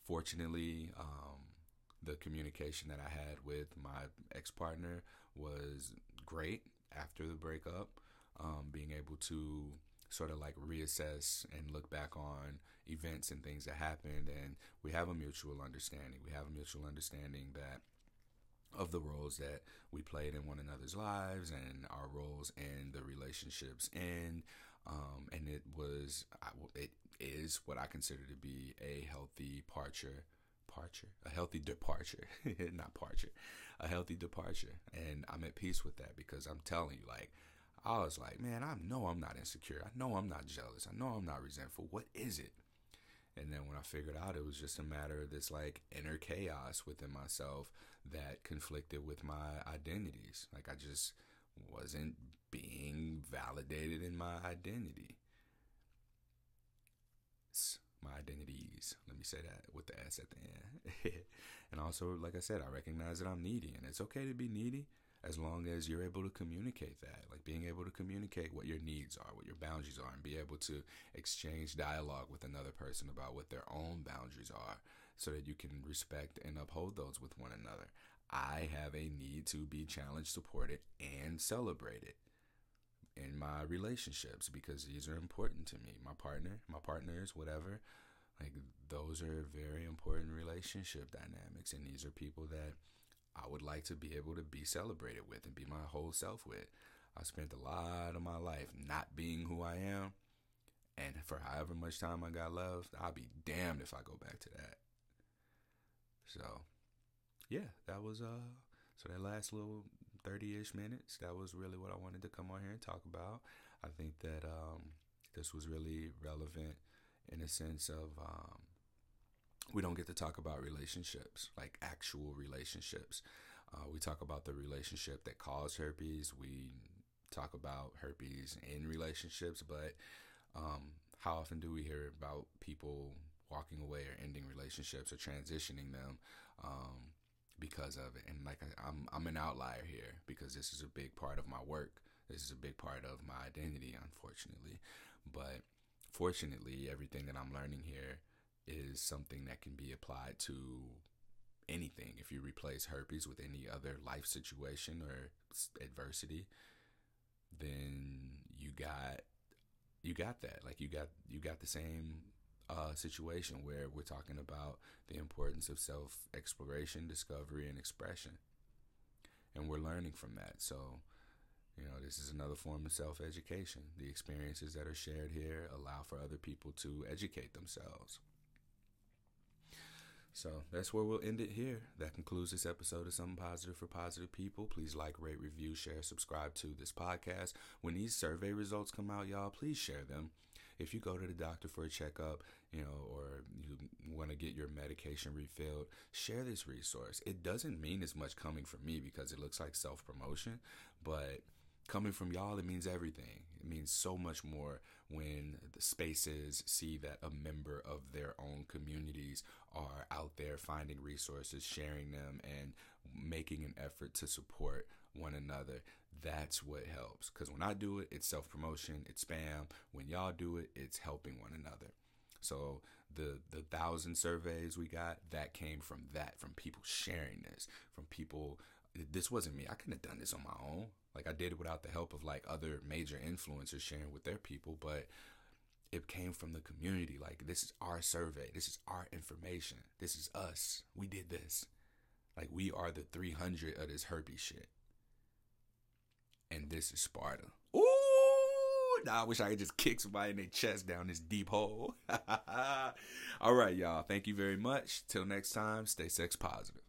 [SPEAKER 1] Fortunately, um, the communication that I had with my ex partner was great after the breakup. Um, being able to sort of like reassess and look back on events and things that happened, and we have a mutual understanding. We have a mutual understanding that of the roles that we played in one another's lives and our roles in the relationships and um, and it was it is what I consider to be a healthy departure departure, a healthy departure, [LAUGHS] not departure, a healthy departure. And I'm at peace with that because I'm telling you, like, I was like, man, I know I'm not insecure. I know I'm not jealous. I know I'm not resentful. What is it? And then when I figured out it was just a matter of this like inner chaos within myself that conflicted with my identities. Like I just wasn't being validated in my identity my identities. Let me say that with the S at the end. [LAUGHS] and also, like I said, I recognize that I'm needy, and it's okay to be needy as long as you're able to communicate that. Like being able to communicate what your needs are, what your boundaries are, and be able to exchange dialogue with another person about what their own boundaries are so that you can respect and uphold those with one another. I have a need to be challenged, supported, and celebrated in my relationships because these are important to me. My partner, my partners, whatever. Like those are very important relationship dynamics and these are people that I would like to be able to be celebrated with and be my whole self with. I spent a lot of my life not being who I am. And for however much time I got left, I'll be damned if I go back to that. So, yeah, that was uh so that last little 30 ish minutes. That was really what I wanted to come on here and talk about. I think that um, this was really relevant in a sense of um, we don't get to talk about relationships, like actual relationships. Uh, we talk about the relationship that caused herpes. We talk about herpes in relationships, but um, how often do we hear about people walking away or ending relationships or transitioning them? Um, because of it. And like I, I'm I'm an outlier here because this is a big part of my work. This is a big part of my identity, unfortunately. But fortunately, everything that I'm learning here is something that can be applied to anything. If you replace herpes with any other life situation or adversity, then you got you got that. Like you got you got the same uh, situation where we're talking about the importance of self exploration, discovery, and expression. And we're learning from that. So, you know, this is another form of self education. The experiences that are shared here allow for other people to educate themselves. So that's where we'll end it here. That concludes this episode of Something Positive for Positive People. Please like, rate, review, share, subscribe to this podcast. When these survey results come out, y'all, please share them if you go to the doctor for a checkup, you know, or you want to get your medication refilled, share this resource. It doesn't mean as much coming from me because it looks like self promotion, but coming from y'all, it means everything. It means so much more when the spaces see that a member of their own communities are out there finding resources, sharing them, and making an effort to support one another. That's what helps. Because when I do it, it's self promotion, it's spam. When y'all do it, it's helping one another. So the the thousand surveys we got that came from that, from people sharing this, from people this wasn't me. I couldn't have done this on my own. Like I did it without the help of like other major influencers sharing with their people, but it came from the community. Like this is our survey. This is our information. This is us. We did this. Like we are the 300 of this herpes shit. And this is Sparta. Ooh, nah, I wish I could just kick somebody in their chest down this deep hole. [LAUGHS] All right, y'all. Thank you very much. Till next time, stay sex positive.